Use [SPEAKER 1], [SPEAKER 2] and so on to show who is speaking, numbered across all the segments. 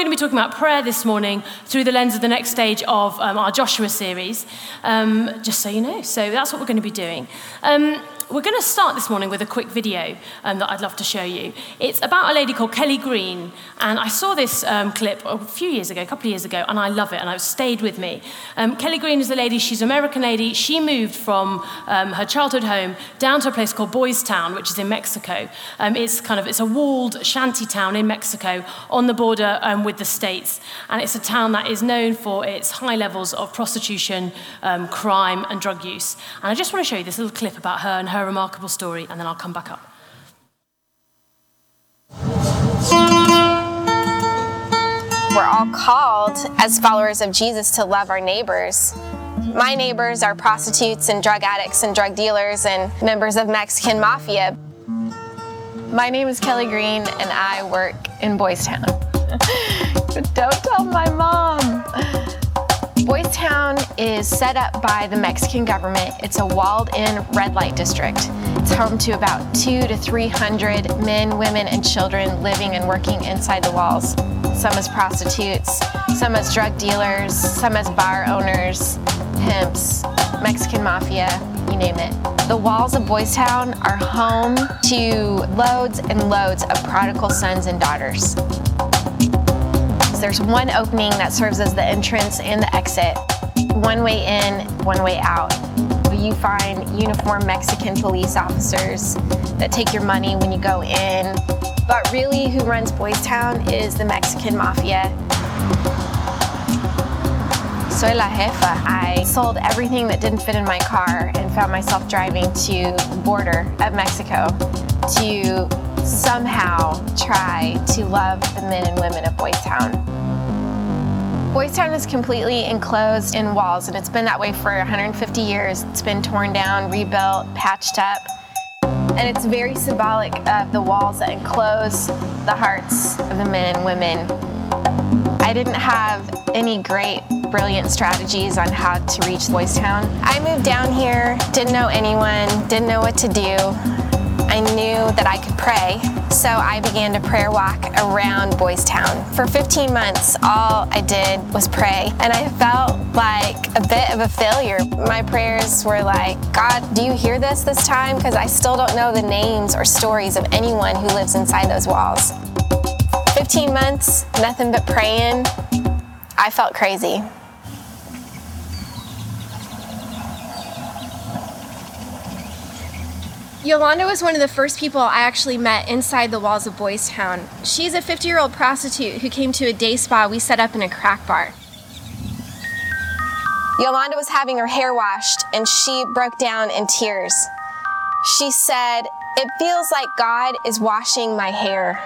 [SPEAKER 1] going to be talking about prayer this morning through the lens of the next stage of um, our Joshua series, um, just so you know. So that's what we're going to be doing. Um, we're going to start this morning with a quick video um, that I'd love to show you. It's about a lady called Kelly Green, and I saw this um, clip a few years ago, a couple of years ago, and I love it, and it stayed with me. Um, Kelly Green is a lady, she's an American lady. She moved from um, her childhood home down to a place called Boys Town, which is in Mexico. Um, it's kind of it's a walled shanty town in Mexico on the border um, with the states, and it's a town that is known for its high levels of prostitution, crime, and drug use. And I just want to show you this little clip about her and her her remarkable story, and then I'll come back up.
[SPEAKER 2] We're all called as followers of Jesus to love our neighbors. My neighbors are prostitutes and drug addicts and drug dealers and members of Mexican mafia.
[SPEAKER 3] My name is Kelly Green and I work in Boys Town. But don't tell my mom. Boys Town is set up by the Mexican government. It's a walled in red light district. It's home to about two to 300 men, women, and children living and working inside the walls. Some as prostitutes, some as drug dealers, some as bar owners, pimps, Mexican mafia, you name it. The walls of Boys Town are home to loads and loads of prodigal sons and daughters. There's one opening that serves as the entrance and the exit. One way in, one way out. You find uniformed Mexican police officers that take your money when you go in. But really, who runs Boys Town is the Mexican mafia. Soy la jefa. I sold everything that didn't fit in my car and found myself driving to the border of Mexico to somehow try to love the men and women of Boys Town. Boys Town is completely enclosed in walls, and it's been that way for 150 years. It's been torn down, rebuilt, patched up, and it's very symbolic of the walls that enclose the hearts of the men and women. I didn't have any great, brilliant strategies on how to reach Boys Town.
[SPEAKER 2] I moved down here, didn't know anyone, didn't know what to do. I knew that I could pray, so I began to prayer walk around Boys Town. For 15 months, all I did was pray, and I felt like a bit of a failure. My prayers were like, God, do you hear this this time? Because I still don't know the names or stories of anyone who lives inside those walls. 15 months, nothing but praying. I felt crazy. Yolanda was one of the first people I actually met inside the walls of Boys Town. She's a 50 year old prostitute who came to a day spa we set up in a crack bar. Yolanda was having her hair washed and she broke down in tears. She said, It feels like God is washing my hair.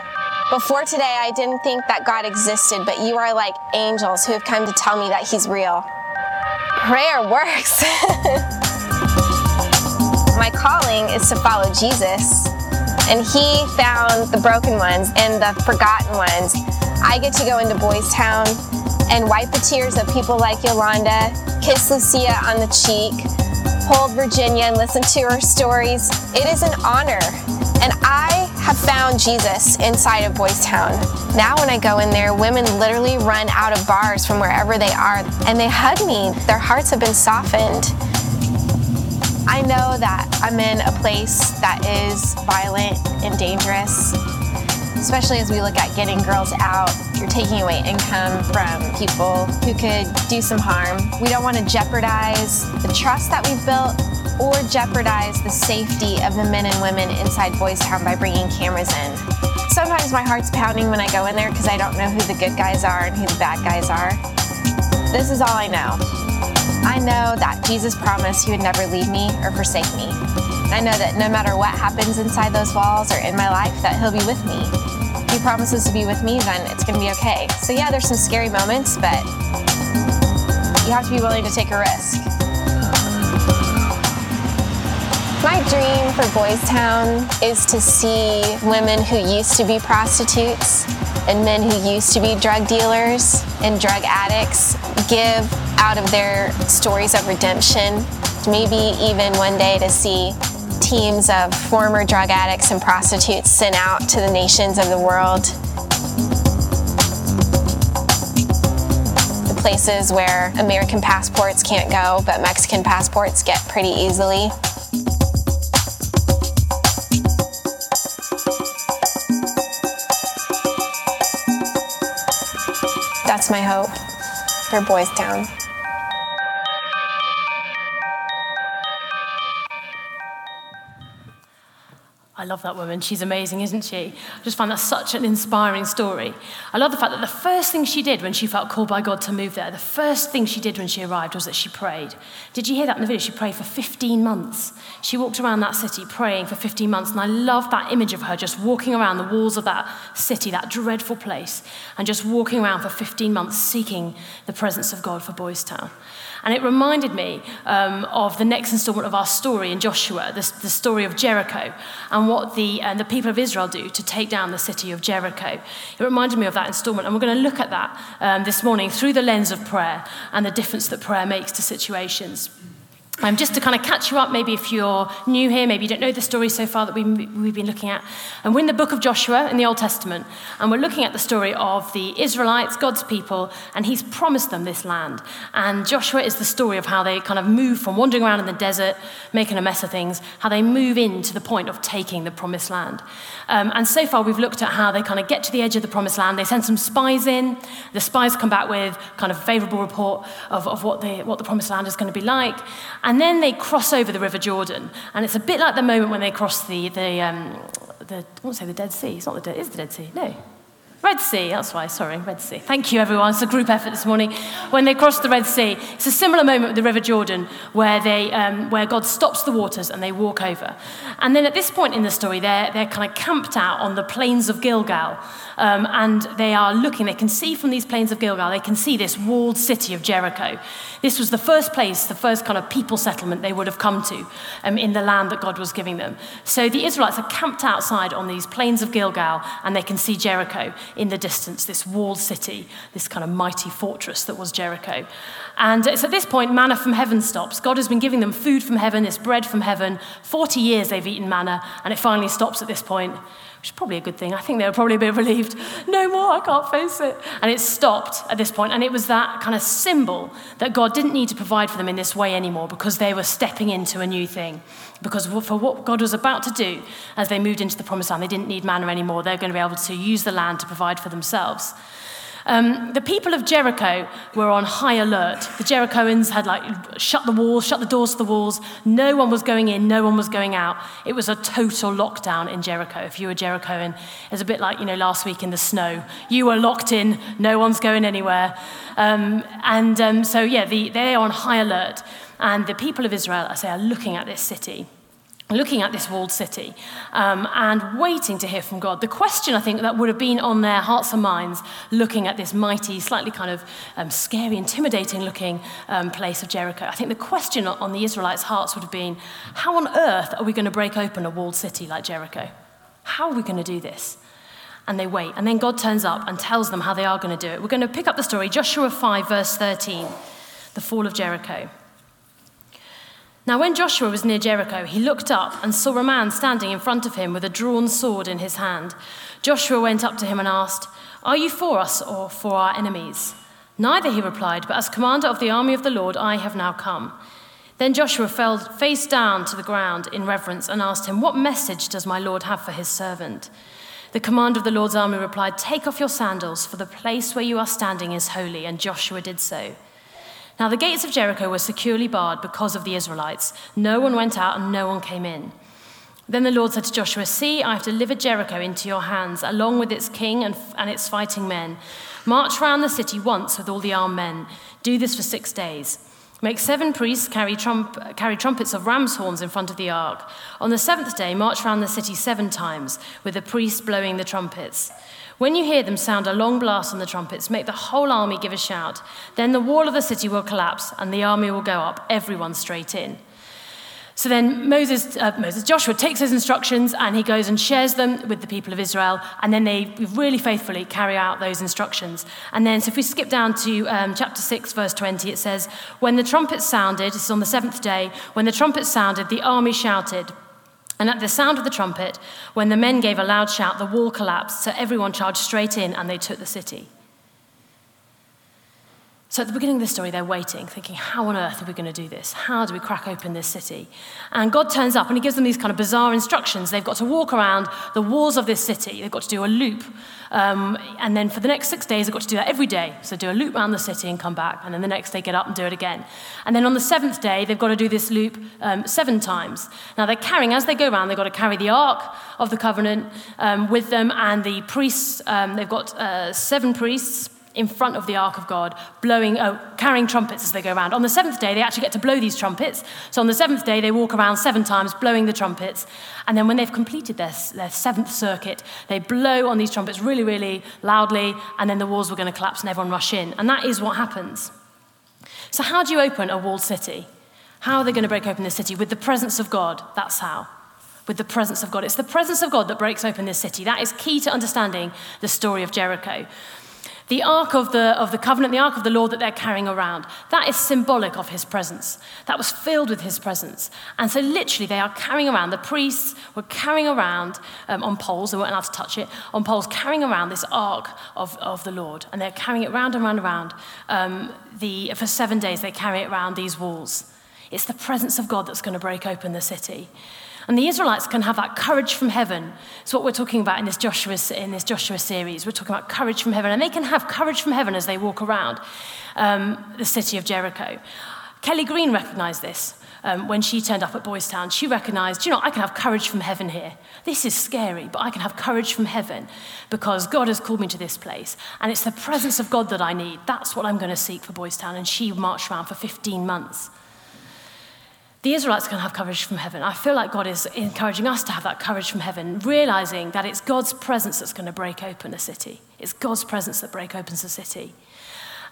[SPEAKER 2] Before today, I didn't think that God existed, but you are like angels who have come to tell me that He's real. Prayer works. My calling is to follow Jesus. And he found the broken ones and the forgotten ones. I get to go into Boys Town and wipe the tears of people like Yolanda, kiss Lucia on the cheek, hold Virginia and listen to her stories. It is an honor. And I have found Jesus inside of Boys Town. Now, when I go in there, women literally run out of bars from wherever they are and they hug me. Their hearts have been softened. I know that I'm in a place that is violent and dangerous, especially as we look at getting girls out. You're taking away income from people who could do some harm. We don't want to jeopardize the trust that we've built or jeopardize the safety of the men and women inside Boys Town by bringing cameras in. Sometimes my heart's pounding when I go in there because I don't know who the good guys are and who the bad guys are. This is all I know. I know that Jesus promised he would never leave me or forsake me. I know that no matter what happens inside those walls or in my life, that he'll be with me. If he promises to be with me, then it's going to be okay. So, yeah, there's some scary moments, but you have to be willing to take a risk. My dream for Boys Town is to see women who used to be prostitutes and men who used to be drug dealers and drug addicts give out of their stories of redemption. Maybe even one day to see teams of former drug addicts and prostitutes sent out to the nations of the world. The places where American passports can't go, but Mexican passports get pretty easily. That's my hope for Boys Town.
[SPEAKER 1] I love that woman. She's amazing, isn't she? I just find that such an inspiring story. I love the fact that the first thing she did when she felt called by God to move there, the first thing she did when she arrived was that she prayed. Did you hear that in the video? She prayed for 15 months. She walked around that city praying for 15 months, and I love that image of her just walking around the walls of that city, that dreadful place, and just walking around for 15 months seeking the presence of God for Boys Town. And it reminded me um, of the next installment of our story in Joshua, the, the story of Jericho, and what the, the people of Israel do to take down the city of Jericho. It reminded me of that installment, and we're going to look at that um, this morning through the lens of prayer and the difference that prayer makes to situations. Um, just to kind of catch you up, maybe if you're new here, maybe you don't know the story so far that we, we've been looking at. And we're in the book of Joshua in the Old Testament, and we're looking at the story of the Israelites, God's people, and He's promised them this land. And Joshua is the story of how they kind of move from wandering around in the desert, making a mess of things, how they move into the point of taking the promised land. Um, and so far, we've looked at how they kind of get to the edge of the promised land. They send some spies in. The spies come back with kind of favorable report of, of what, the, what the promised land is going to be like. And then they cross over the River Jordan. And it's a bit like the moment when they cross the, the, um, the I want to say the Dead Sea. It's not the Dead, is the Dead Sea? No. Red Sea, that's why, sorry, Red Sea. Thank you, everyone. It's a group effort this morning. When they crossed the Red Sea, it's a similar moment with the River Jordan where, they, um, where God stops the waters and they walk over. And then at this point in the story, they're, they're kind of camped out on the plains of Gilgal. Um, and they are looking, they can see from these plains of Gilgal, they can see this walled city of Jericho. This was the first place, the first kind of people settlement they would have come to um, in the land that God was giving them. So the Israelites are camped outside on these plains of Gilgal and they can see Jericho in the distance, this walled city, this kind of mighty fortress that was Jericho. And it's at this point, manna from heaven stops. God has been giving them food from heaven, this bread from heaven. 40 years they've eaten manna, and it finally stops at this point, which is probably a good thing. I think they were probably a bit relieved. No more, I can't face it. And it stopped at this point, and it was that kind of symbol that God didn't need to provide for them in this way anymore because they were stepping into a new thing. Because for what God was about to do as they moved into the promised land, they didn't need manna anymore. They're going to be able to use the land to provide for themselves. Um, the people of Jericho were on high alert. The Jerichoans had like shut the walls, shut the doors to the walls. No one was going in, no one was going out. It was a total lockdown in Jericho. If you were Jerichoan, it's a bit like you know last week in the snow. You were locked in, no one's going anywhere. Um, and um, so yeah, the, they're on high alert. And the people of Israel, I say, are looking at this city looking at this walled city um, and waiting to hear from God. The question, I think, that would have been on their hearts and minds looking at this mighty, slightly kind of um, scary, intimidating looking um, place of Jericho, I think the question on the Israelites' hearts would have been how on earth are we going to break open a walled city like Jericho? How are we going to do this? And they wait. And then God turns up and tells them how they are going to do it. We're going to pick up the story, Joshua 5, verse 13, the fall of Jericho. Now, when Joshua was near Jericho, he looked up and saw a man standing in front of him with a drawn sword in his hand. Joshua went up to him and asked, Are you for us or for our enemies? Neither, he replied, but as commander of the army of the Lord, I have now come. Then Joshua fell face down to the ground in reverence and asked him, What message does my Lord have for his servant? The commander of the Lord's army replied, Take off your sandals, for the place where you are standing is holy. And Joshua did so. Now, the gates of Jericho were securely barred because of the Israelites. No one went out and no one came in. Then the Lord said to Joshua, See, I have delivered Jericho into your hands, along with its king and, and its fighting men. March round the city once with all the armed men. Do this for six days. Make seven priests carry, trump, carry trumpets of ram's horns in front of the ark. On the seventh day, march round the city seven times, with the priests blowing the trumpets. When you hear them sound a long blast on the trumpets, make the whole army give a shout. Then the wall of the city will collapse and the army will go up, everyone straight in. So then Moses, uh, Moses, Joshua takes those instructions and he goes and shares them with the people of Israel, and then they really faithfully carry out those instructions. And then, so if we skip down to um, chapter 6, verse 20, it says, When the trumpets sounded, this is on the seventh day, when the trumpets sounded, the army shouted, and at the sound of the trumpet, when the men gave a loud shout, the wall collapsed, so everyone charged straight in and they took the city. So at the beginning of the story, they're waiting, thinking, how on earth are we going to do this? How do we crack open this city? And God turns up and he gives them these kind of bizarre instructions. They've got to walk around the walls of this city, they've got to do a loop. Um, and then for the next six days, they've got to do that every day. So do a loop around the city and come back. And then the next day, get up and do it again. And then on the seventh day, they've got to do this loop um, seven times. Now they're carrying, as they go around, they've got to carry the Ark of the Covenant um, with them and the priests. Um, they've got uh, seven priests in front of the ark of God, blowing, oh, carrying trumpets as they go around. On the seventh day, they actually get to blow these trumpets. So on the seventh day, they walk around seven times, blowing the trumpets. And then when they've completed their, their seventh circuit, they blow on these trumpets really, really loudly, and then the walls were going to collapse and everyone rush in. And that is what happens. So, how do you open a walled city? How are they going to break open the city? With the presence of God. That's how with the presence of God. It's the presence of God that breaks open this city. That is key to understanding the story of Jericho. The Ark of the, of the Covenant, the Ark of the Lord that they're carrying around, that is symbolic of his presence. That was filled with his presence. And so, literally, they are carrying around, the priests were carrying around um, on poles, they weren't allowed to touch it, on poles, carrying around this Ark of, of the Lord. And they're carrying it round and round and round. Um, the, for seven days, they carry it around these walls. It's the presence of God that's going to break open the city. And the Israelites can have that courage from heaven. It's what we're talking about in this Joshua, in this Joshua series. We're talking about courage from heaven. And they can have courage from heaven as they walk around um, the city of Jericho. Kelly Green recognized this um, when she turned up at Boys Town. She recognized, you know, I can have courage from heaven here. This is scary, but I can have courage from heaven because God has called me to this place. And it's the presence of God that I need. That's what I'm going to seek for Boys Town. And she marched around for 15 months the Israelites can have courage from heaven. I feel like God is encouraging us to have that courage from heaven, realizing that it's God's presence that's going to break open a city. It's God's presence that break opens a city.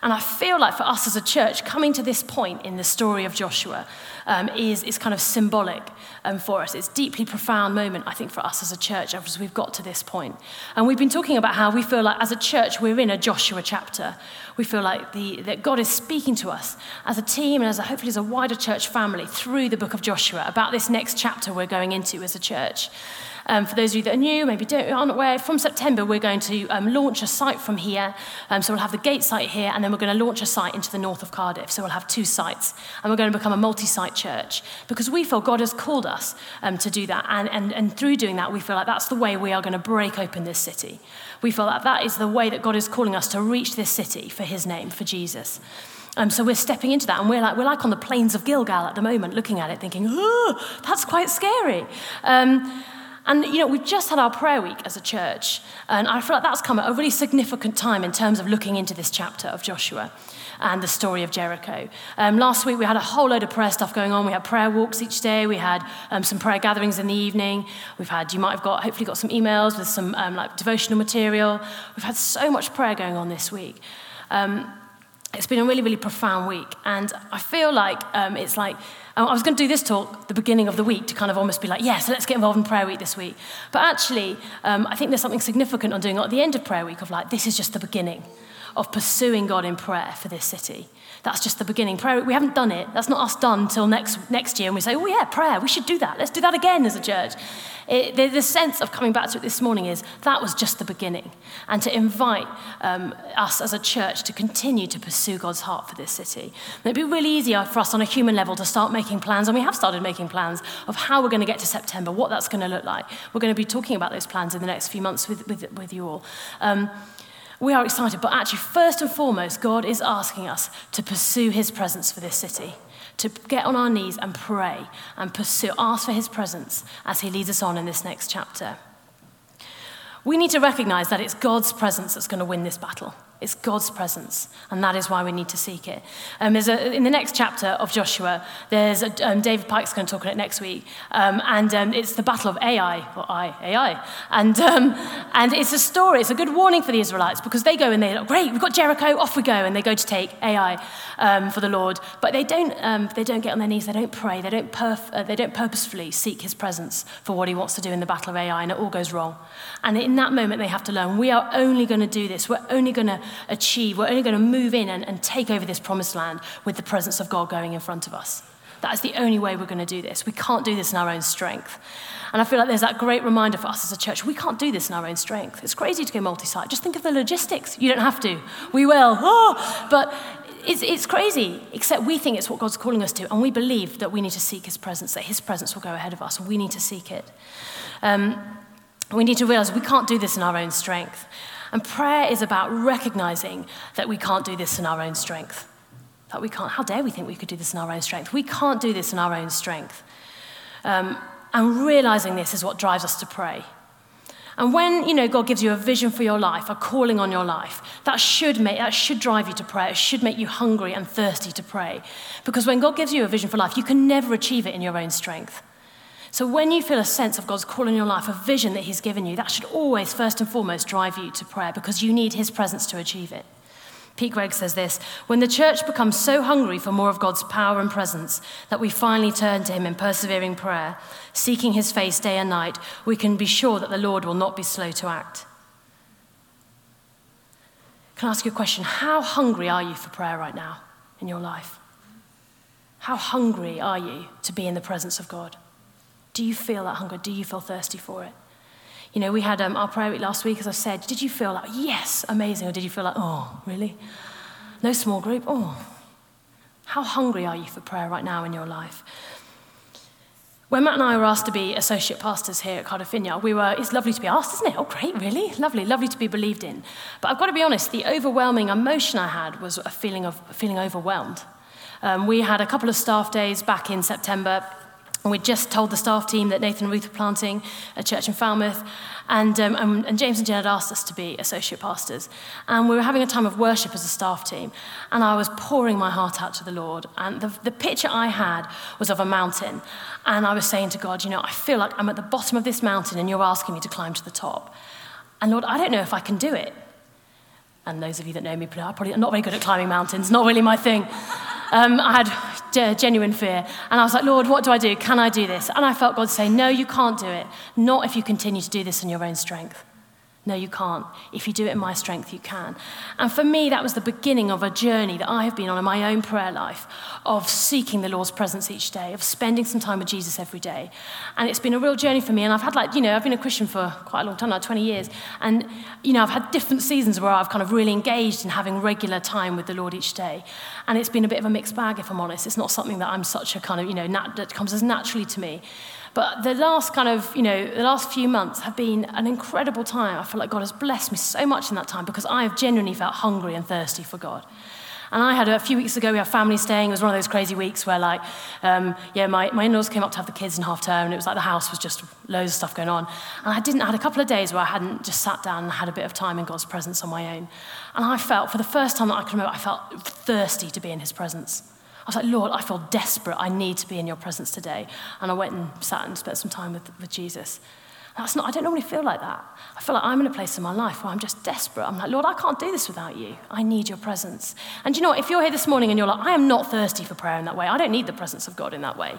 [SPEAKER 1] And I feel like for us as a church, coming to this point in the story of Joshua um, is, is kind of symbolic um, for us. It's a deeply profound moment, I think, for us as a church as we've got to this point. And we've been talking about how we feel like as a church, we're in a Joshua chapter. We feel like the, that God is speaking to us as a team and as a, hopefully as a wider church family through the book of Joshua about this next chapter we're going into as a church. Um, for those of you that are new, maybe aren't aware, from September we're going to um, launch a site from here. Um, so we'll have the gate site here, and then we're going to launch a site into the north of Cardiff. So we'll have two sites, and we're going to become a multi site church because we feel God has called us um, to do that. And, and, and through doing that, we feel like that's the way we are going to break open this city. We feel that that is the way that God is calling us to reach this city for his name, for Jesus. Um, so we're stepping into that, and we're like, we're like on the plains of Gilgal at the moment, looking at it, thinking, oh, that's quite scary. Um, and, you know, we've just had our prayer week as a church, and I feel like that's come at a really significant time in terms of looking into this chapter of Joshua and the story of Jericho. Um, last week, we had a whole load of prayer stuff going on. We had prayer walks each day. We had um, some prayer gatherings in the evening. We've had, you might have got, hopefully got some emails with some um, like devotional material. We've had so much prayer going on this week. Um, it's been a really, really profound week. And I feel like um, it's like, I was going to do this talk the beginning of the week to kind of almost be like, yeah, so let's get involved in prayer week this week. But actually, um, I think there's something significant on doing it at the end of prayer week of like, this is just the beginning of pursuing God in prayer for this city. That's just the beginning. Prayer, we haven't done it. That's not us done until next, next year. And we say, oh, yeah, prayer, we should do that. Let's do that again as a church. It, the, the, sense of coming back to it this morning is that was just the beginning. And to invite um, us as a church to continue to pursue God's heart for this city. And it'd be really easy for us on a human level to start making plans, and we have started making plans of how we're going to get to September, what that's going to look like. We're going to be talking about those plans in the next few months with, with, with you all. Um, we are excited, but actually, first and foremost, God is asking us to pursue His presence for this city, to get on our knees and pray and pursue, ask for His presence as He leads us on in this next chapter. We need to recognize that it's God's presence that's going to win this battle. It's God's presence, and that is why we need to seek it. Um, there's a, in the next chapter of Joshua, there's a, um, David Pike's going to talk on it next week, um, and um, it's the battle of Ai, or I, Ai, and, um, and it's a story, it's a good warning for the Israelites because they go and they're like, great, we've got Jericho, off we go, and they go to take Ai um, for the Lord, but they don't, they don't get on their knees, they don't pray, they don't, perf- uh, they don't purposefully seek his presence for what he wants to do in the battle of Ai, and it all goes wrong. And in that moment, they have to learn, we are only going to do this, we're only going to achieve, we're only going to move in and, and take over this promised land with the presence of God going in front of us. That is the only way we're going to do this. We can't do this in our own strength. And I feel like there's that great reminder for us as a church we can't do this in our own strength. It's crazy to go multi site. Just think of the logistics. You don't have to. We will. Oh! But it's, it's crazy, except we think it's what God's calling us to, and we believe that we need to seek His presence, that His presence will go ahead of us, we need to seek it. Um, we need to realize we can't do this in our own strength. And prayer is about recognizing that we can't do this in our own strength. That we can't, how dare we think we could do this in our own strength? We can't do this in our own strength. Um, and realizing this is what drives us to pray. And when you know God gives you a vision for your life, a calling on your life, that should make that should drive you to pray. It should make you hungry and thirsty to pray. Because when God gives you a vision for life, you can never achieve it in your own strength. So when you feel a sense of God's call in your life, a vision that He's given you, that should always, first and foremost, drive you to prayer because you need His presence to achieve it. Pete Greig says this When the church becomes so hungry for more of God's power and presence that we finally turn to Him in persevering prayer, seeking His face day and night, we can be sure that the Lord will not be slow to act. Can I ask you a question? How hungry are you for prayer right now in your life? How hungry are you to be in the presence of God? Do you feel that hunger? Do you feel thirsty for it? You know, we had um, our prayer week last week, as I said. Did you feel like, yes, amazing? Or did you feel like, oh, really? No small group? Oh. How hungry are you for prayer right now in your life? When Matt and I were asked to be associate pastors here at Cardiff Vineyard, we were, it's lovely to be asked, isn't it? Oh, great, really? Lovely, lovely to be believed in. But I've got to be honest, the overwhelming emotion I had was a feeling of feeling overwhelmed. Um, we had a couple of staff days back in September and we'd just told the staff team that Nathan and Ruth were planting a church in Falmouth. And, um, and, and, James and Jen had asked us to be associate pastors. And we were having a time of worship as a staff team. And I was pouring my heart out to the Lord. And the, the picture I had was of a mountain. And I was saying to God, you know, I feel like I'm at the bottom of this mountain and you're asking me to climb to the top. And Lord, I don't know if I can do it. And those of you that know me, I'm probably not very good at climbing mountains, not really my thing. Um, I had genuine fear. And I was like, Lord, what do I do? Can I do this? And I felt God say, No, you can't do it. Not if you continue to do this in your own strength. No, you can't. If you do it in my strength, you can. And for me, that was the beginning of a journey that I have been on in my own prayer life of seeking the Lord's presence each day, of spending some time with Jesus every day. And it's been a real journey for me. And I've had, like, you know, I've been a Christian for quite a long time now, 20 years. And, you know, I've had different seasons where I've kind of really engaged in having regular time with the Lord each day. And it's been a bit of a mixed bag, if I'm honest. It's not something that I'm such a kind of, you know, nat- that comes as naturally to me. But the last kind of, you know, the last few months have been an incredible time. I feel like God has blessed me so much in that time because I have genuinely felt hungry and thirsty for God. And I had a few weeks ago, we had family staying. It was one of those crazy weeks where, like, um, yeah, my, my in laws came up to have the kids in half term, and it was like the house was just loads of stuff going on. And I didn't, I had a couple of days where I hadn't just sat down and had a bit of time in God's presence on my own. And I felt, for the first time that I can remember, I felt thirsty to be in His presence. I was like, Lord, I feel desperate. I need to be in your presence today. And I went and sat and spent some time with, with Jesus. That's not, I don't normally feel like that. I feel like I'm in a place in my life where I'm just desperate. I'm like, Lord, I can't do this without you. I need your presence. And you know what? If you're here this morning and you're like, I am not thirsty for prayer in that way, I don't need the presence of God in that way,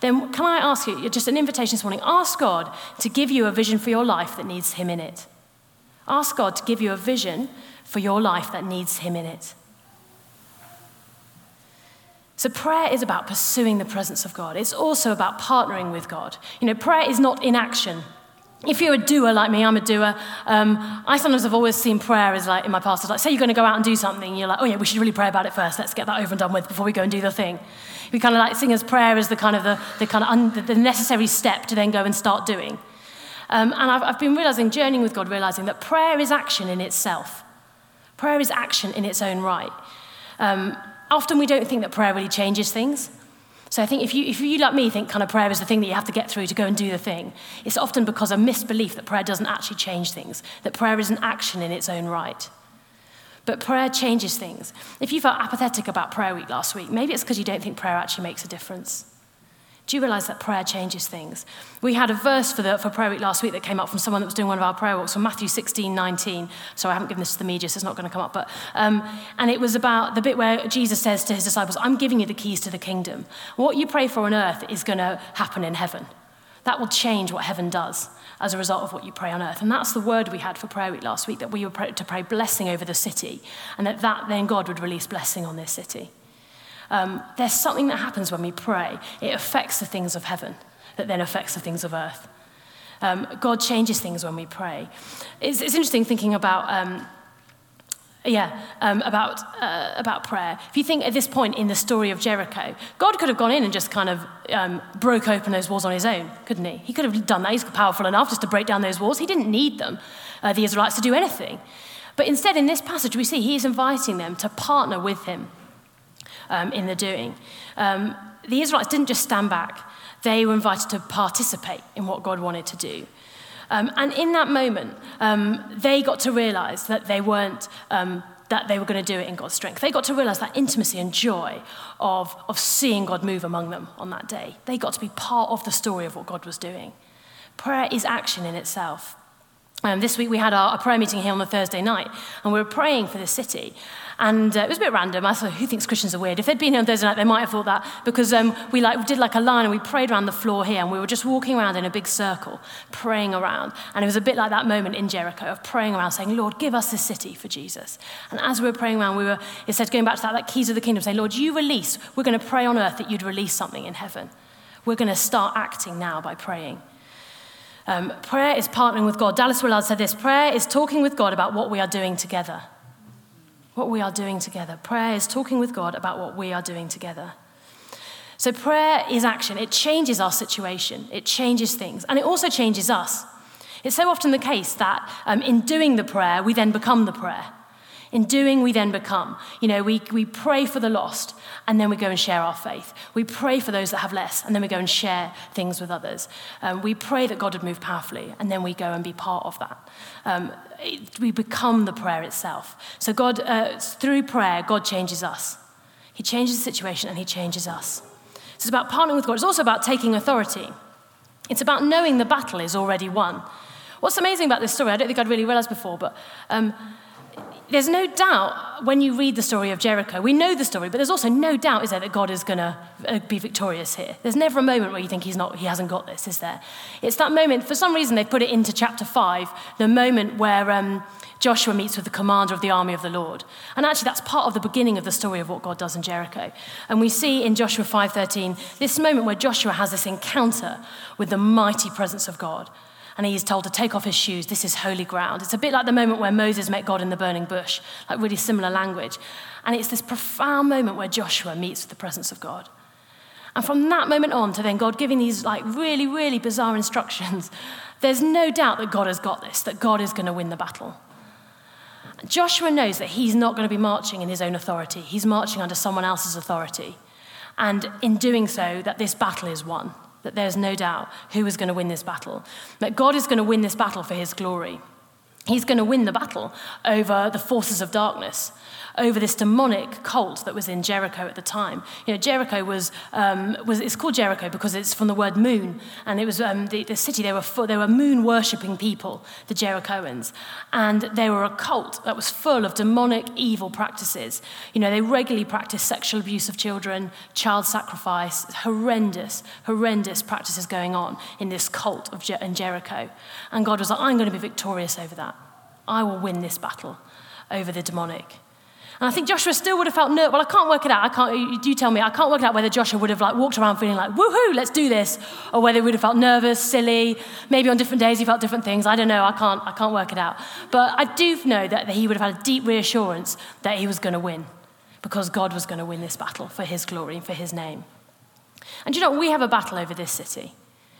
[SPEAKER 1] then can I ask you, just an invitation this morning, ask God to give you a vision for your life that needs Him in it. Ask God to give you a vision for your life that needs Him in it. So, prayer is about pursuing the presence of God. It's also about partnering with God. You know, prayer is not inaction. If you're a doer like me, I'm a doer. Um, I sometimes have always seen prayer as like in my past, as like say you're going to go out and do something, you're like, oh yeah, we should really pray about it first. Let's get that over and done with before we go and do the thing. We kind of like seeing as prayer as the kind of the, the kind of un, the necessary step to then go and start doing. Um, and I've, I've been realizing, journeying with God, realizing that prayer is action in itself. Prayer is action in its own right. Um, often we don't think that prayer really changes things. So I think if you, if you, like me, think kind of prayer is the thing that you have to get through to go and do the thing, it's often because of misbelief that prayer doesn't actually change things, that prayer is an action in its own right. But prayer changes things. If you felt apathetic about prayer week last week, maybe it's because you don't think prayer actually makes a difference. Do you realize that prayer changes things? We had a verse for, the, for prayer week last week that came up from someone that was doing one of our prayer walks from Matthew 16, 19. So I haven't given this to the media, so it's not going to come up. But, um, and it was about the bit where Jesus says to his disciples, I'm giving you the keys to the kingdom. What you pray for on earth is going to happen in heaven. That will change what heaven does as a result of what you pray on earth. And that's the word we had for prayer week last week, that we were to pray blessing over the city, and that, that then God would release blessing on this city. Um, there's something that happens when we pray. It affects the things of heaven that then affects the things of earth. Um, God changes things when we pray. It's, it's interesting thinking about um, Yeah, um, about, uh, about prayer. If you think at this point in the story of Jericho, God could have gone in and just kind of um, broke open those walls on his own, couldn't he? He could have done that. He's powerful enough just to break down those walls. He didn't need them, uh, the Israelites, to do anything. But instead, in this passage, we see he's inviting them to partner with him um, in the doing. Um, the Israelites didn't just stand back, they were invited to participate in what God wanted to do. Um, and in that moment, um, they got to realize that they weren't, um, that they were going to do it in God's strength. They got to realize that intimacy and joy of, of seeing God move among them on that day. They got to be part of the story of what God was doing. Prayer is action in itself. Um, this week we had our, a prayer meeting here on the Thursday night, and we were praying for the city. And uh, it was a bit random. I thought, who thinks Christians are weird? If they'd been here on Thursday night, they might have thought that because um, we like we did like a line and we prayed around the floor here, and we were just walking around in a big circle, praying around. And it was a bit like that moment in Jericho of praying around, saying, "Lord, give us this city for Jesus." And as we were praying around, we were it said going back to that, that keys of the kingdom, saying, "Lord, you release. We're going to pray on earth that you'd release something in heaven. We're going to start acting now by praying." Um, prayer is partnering with God. Dallas Willard said this prayer is talking with God about what we are doing together. What we are doing together. Prayer is talking with God about what we are doing together. So, prayer is action. It changes our situation, it changes things, and it also changes us. It's so often the case that um, in doing the prayer, we then become the prayer. In doing, we then become. You know, we, we pray for the lost and then we go and share our faith. We pray for those that have less and then we go and share things with others. Um, we pray that God would move powerfully and then we go and be part of that. Um, it, we become the prayer itself. So, God, uh, through prayer, God changes us. He changes the situation and He changes us. So it's about partnering with God. It's also about taking authority. It's about knowing the battle is already won. What's amazing about this story, I don't think I'd really realized before, but um, there's no doubt when you read the story of Jericho, we know the story, but there's also no doubt, is there, that God is going to uh, be victorious here. There's never a moment where you think he's not, he hasn't got this, is there? It's that moment, for some reason, they put it into chapter 5, the moment where um, Joshua meets with the commander of the army of the Lord. And actually, that's part of the beginning of the story of what God does in Jericho. And we see in Joshua 5.13 this moment where Joshua has this encounter with the mighty presence of God and he's told to take off his shoes. This is holy ground. It's a bit like the moment where Moses met God in the burning bush, like really similar language. And it's this profound moment where Joshua meets with the presence of God. And from that moment on to then God giving these like really, really bizarre instructions, there's no doubt that God has got this, that God is going to win the battle. Joshua knows that he's not going to be marching in his own authority. He's marching under someone else's authority. And in doing so, that this battle is won that there's no doubt who is going to win this battle, that God is going to win this battle for his glory. He's going to win the battle over the forces of darkness over this demonic cult that was in Jericho at the time. You know, Jericho was, um, was it's called Jericho because it's from the word moon, and it was um, the, the city, they were, full, they were moon worshipping people, the Jerichoans, and they were a cult that was full of demonic evil practices. You know, they regularly practiced sexual abuse of children, child sacrifice, horrendous, horrendous practices going on in this cult of in Jericho. And God was like, I'm going to be victorious over that. I will win this battle over the demonic. And I think Joshua still would have felt nervous. Well, I can't work it out. I can't, you tell me. I can't work it out whether Joshua would have like walked around feeling like, woohoo, let's do this. Or whether he would have felt nervous, silly. Maybe on different days he felt different things. I don't know. I can't, I can't work it out. But I do know that he would have had a deep reassurance that he was going to win because God was going to win this battle for his glory and for his name. And you know, we have a battle over this city.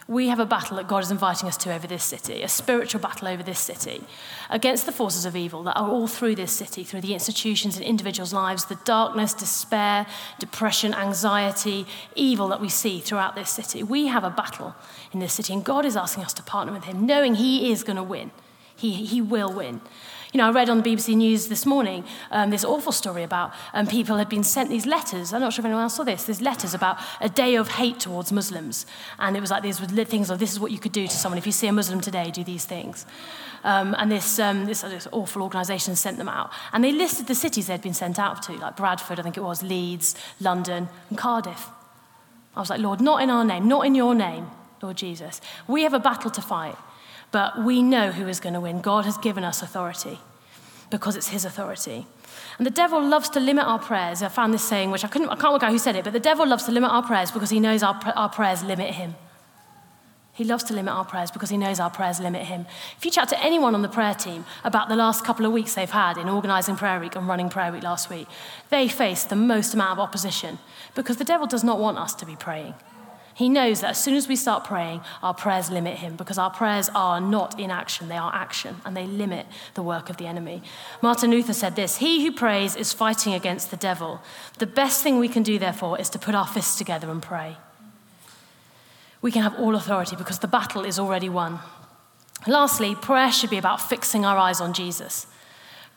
[SPEAKER 1] We have a battle that God is inviting us to over this city, a spiritual battle over this city, against the forces of evil that are all through this city, through the institutions and individuals' lives, the darkness, despair, depression, anxiety, evil that we see throughout this city. We have a battle in this city, and God is asking us to partner with Him, knowing He is going to win. He, he will win. You know, I read on the BBC News this morning um, this awful story about um, people had been sent these letters. I'm not sure if anyone else saw this. These letters about a day of hate towards Muslims. And it was like these were things of this is what you could do to someone. If you see a Muslim today, do these things. Um, and this, um, this, this, awful organisation sent them out. And they listed the cities they'd been sent out to, like Bradford, I think it was, Leeds, London, and Cardiff. I was like, Lord, not in our name, not in your name, Lord Jesus. We have a battle to fight. But we know who is going to win. God has given us authority because it's his authority. And the devil loves to limit our prayers. I found this saying, which I, couldn't, I can't work out who said it, but the devil loves to limit our prayers because he knows our, our prayers limit him. He loves to limit our prayers because he knows our prayers limit him. If you chat to anyone on the prayer team about the last couple of weeks they've had in organising prayer week and running prayer week last week, they face the most amount of opposition because the devil does not want us to be praying. He knows that as soon as we start praying, our prayers limit him because our prayers are not in action, they are action, and they limit the work of the enemy. Martin Luther said this He who prays is fighting against the devil. The best thing we can do, therefore, is to put our fists together and pray. We can have all authority because the battle is already won. Lastly, prayer should be about fixing our eyes on Jesus.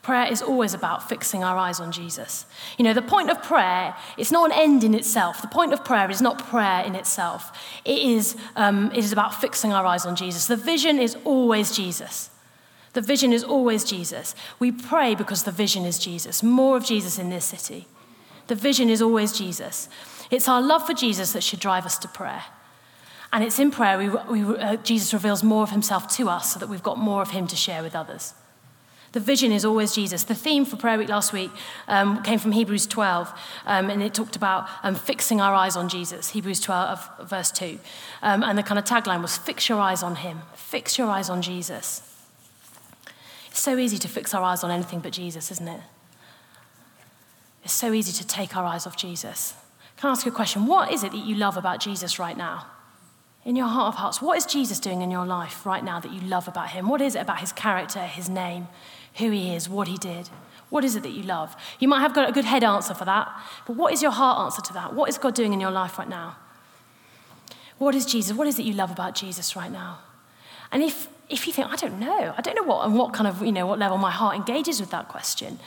[SPEAKER 1] Prayer is always about fixing our eyes on Jesus. You know, the point of prayer, it's not an end in itself. The point of prayer is not prayer in itself. It is, um, it is about fixing our eyes on Jesus. The vision is always Jesus. The vision is always Jesus. We pray because the vision is Jesus. More of Jesus in this city. The vision is always Jesus. It's our love for Jesus that should drive us to prayer. And it's in prayer we, we, uh, Jesus reveals more of himself to us so that we've got more of him to share with others. The vision is always Jesus. The theme for Prayer Week last week um, came from Hebrews 12, um, and it talked about um, fixing our eyes on Jesus, Hebrews 12, verse 2. Um, and the kind of tagline was, Fix your eyes on him, fix your eyes on Jesus. It's so easy to fix our eyes on anything but Jesus, isn't it? It's so easy to take our eyes off Jesus. Can I ask you a question? What is it that you love about Jesus right now? in your heart of hearts, what is Jesus doing in your life right now that you love about him? What is it about his character, his name, who he is, what he did? What is it that you love? You might have got a good head answer for that, but what is your heart answer to that? What is God doing in your life right now? What is Jesus? What is it you love about Jesus right now? And if, if you think, I don't know, I don't know what, and what kind of, you know, what level my heart engages with that question,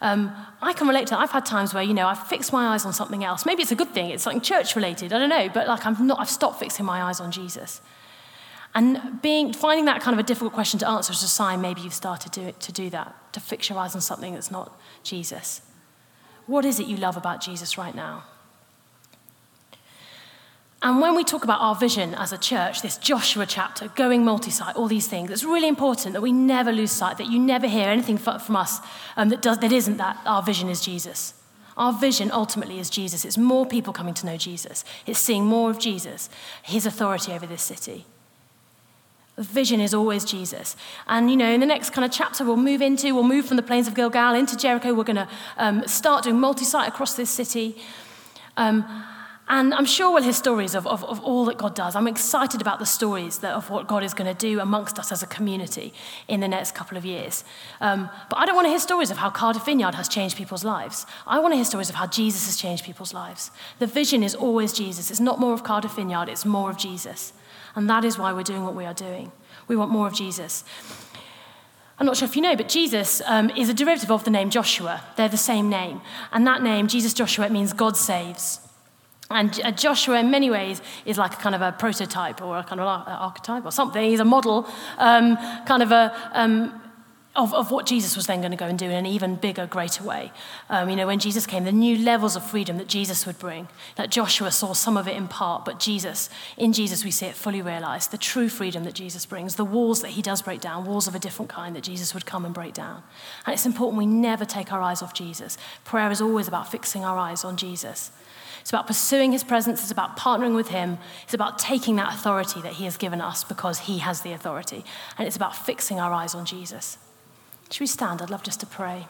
[SPEAKER 1] um, I can relate to that. I've had times where, you know, I've fixed my eyes on something else. Maybe it's a good thing, it's something church related, I don't know, but like I'm not, I've stopped fixing my eyes on Jesus. And being, finding that kind of a difficult question to answer is a sign maybe you've started to, to do that, to fix your eyes on something that's not Jesus. What is it you love about Jesus right now? And when we talk about our vision as a church, this Joshua chapter, going multi site, all these things, it's really important that we never lose sight, that you never hear anything from us um, that, does, that isn't that our vision is Jesus. Our vision ultimately is Jesus. It's more people coming to know Jesus, it's seeing more of Jesus, his authority over this city. The vision is always Jesus. And, you know, in the next kind of chapter, we'll move into, we'll move from the plains of Gilgal into Jericho. We're going to um, start doing multi site across this city. Um, and I'm sure we'll hear stories of, of, of, all that God does. I'm excited about the stories that, of what God is going to do amongst us as a community in the next couple of years. Um, but I don't want to hear stories of how Cardiff Vineyard has changed people's lives. I want to hear stories of how Jesus has changed people's lives. The vision is always Jesus. It's not more of Cardiff Vineyard, it's more of Jesus. And that is why we're doing what we are doing. We want more of Jesus. I'm not sure if you know, but Jesus um, is a derivative of the name Joshua. They're the same name. And that name, Jesus Joshua, it means God saves. And uh, Joshua, in many ways, is like a kind of a prototype or a kind of archetype or something. He's a model, um, kind of a, um, of, of what Jesus was then going to go and do in an even bigger, greater way. Um, you know, when Jesus came, the new levels of freedom that Jesus would bring, that Joshua saw some of it in part, but Jesus, in Jesus, we see it fully realized. The true freedom that Jesus brings, the walls that he does break down, walls of a different kind that Jesus would come and break down. And it's important we never take our eyes off Jesus. Prayer is always about fixing our eyes on Jesus. It's about pursuing his presence, it's about partnering with him, it's about taking that authority that he has given us because he has the authority. And it's about fixing our eyes on Jesus. Should we stand? I'd love just to pray.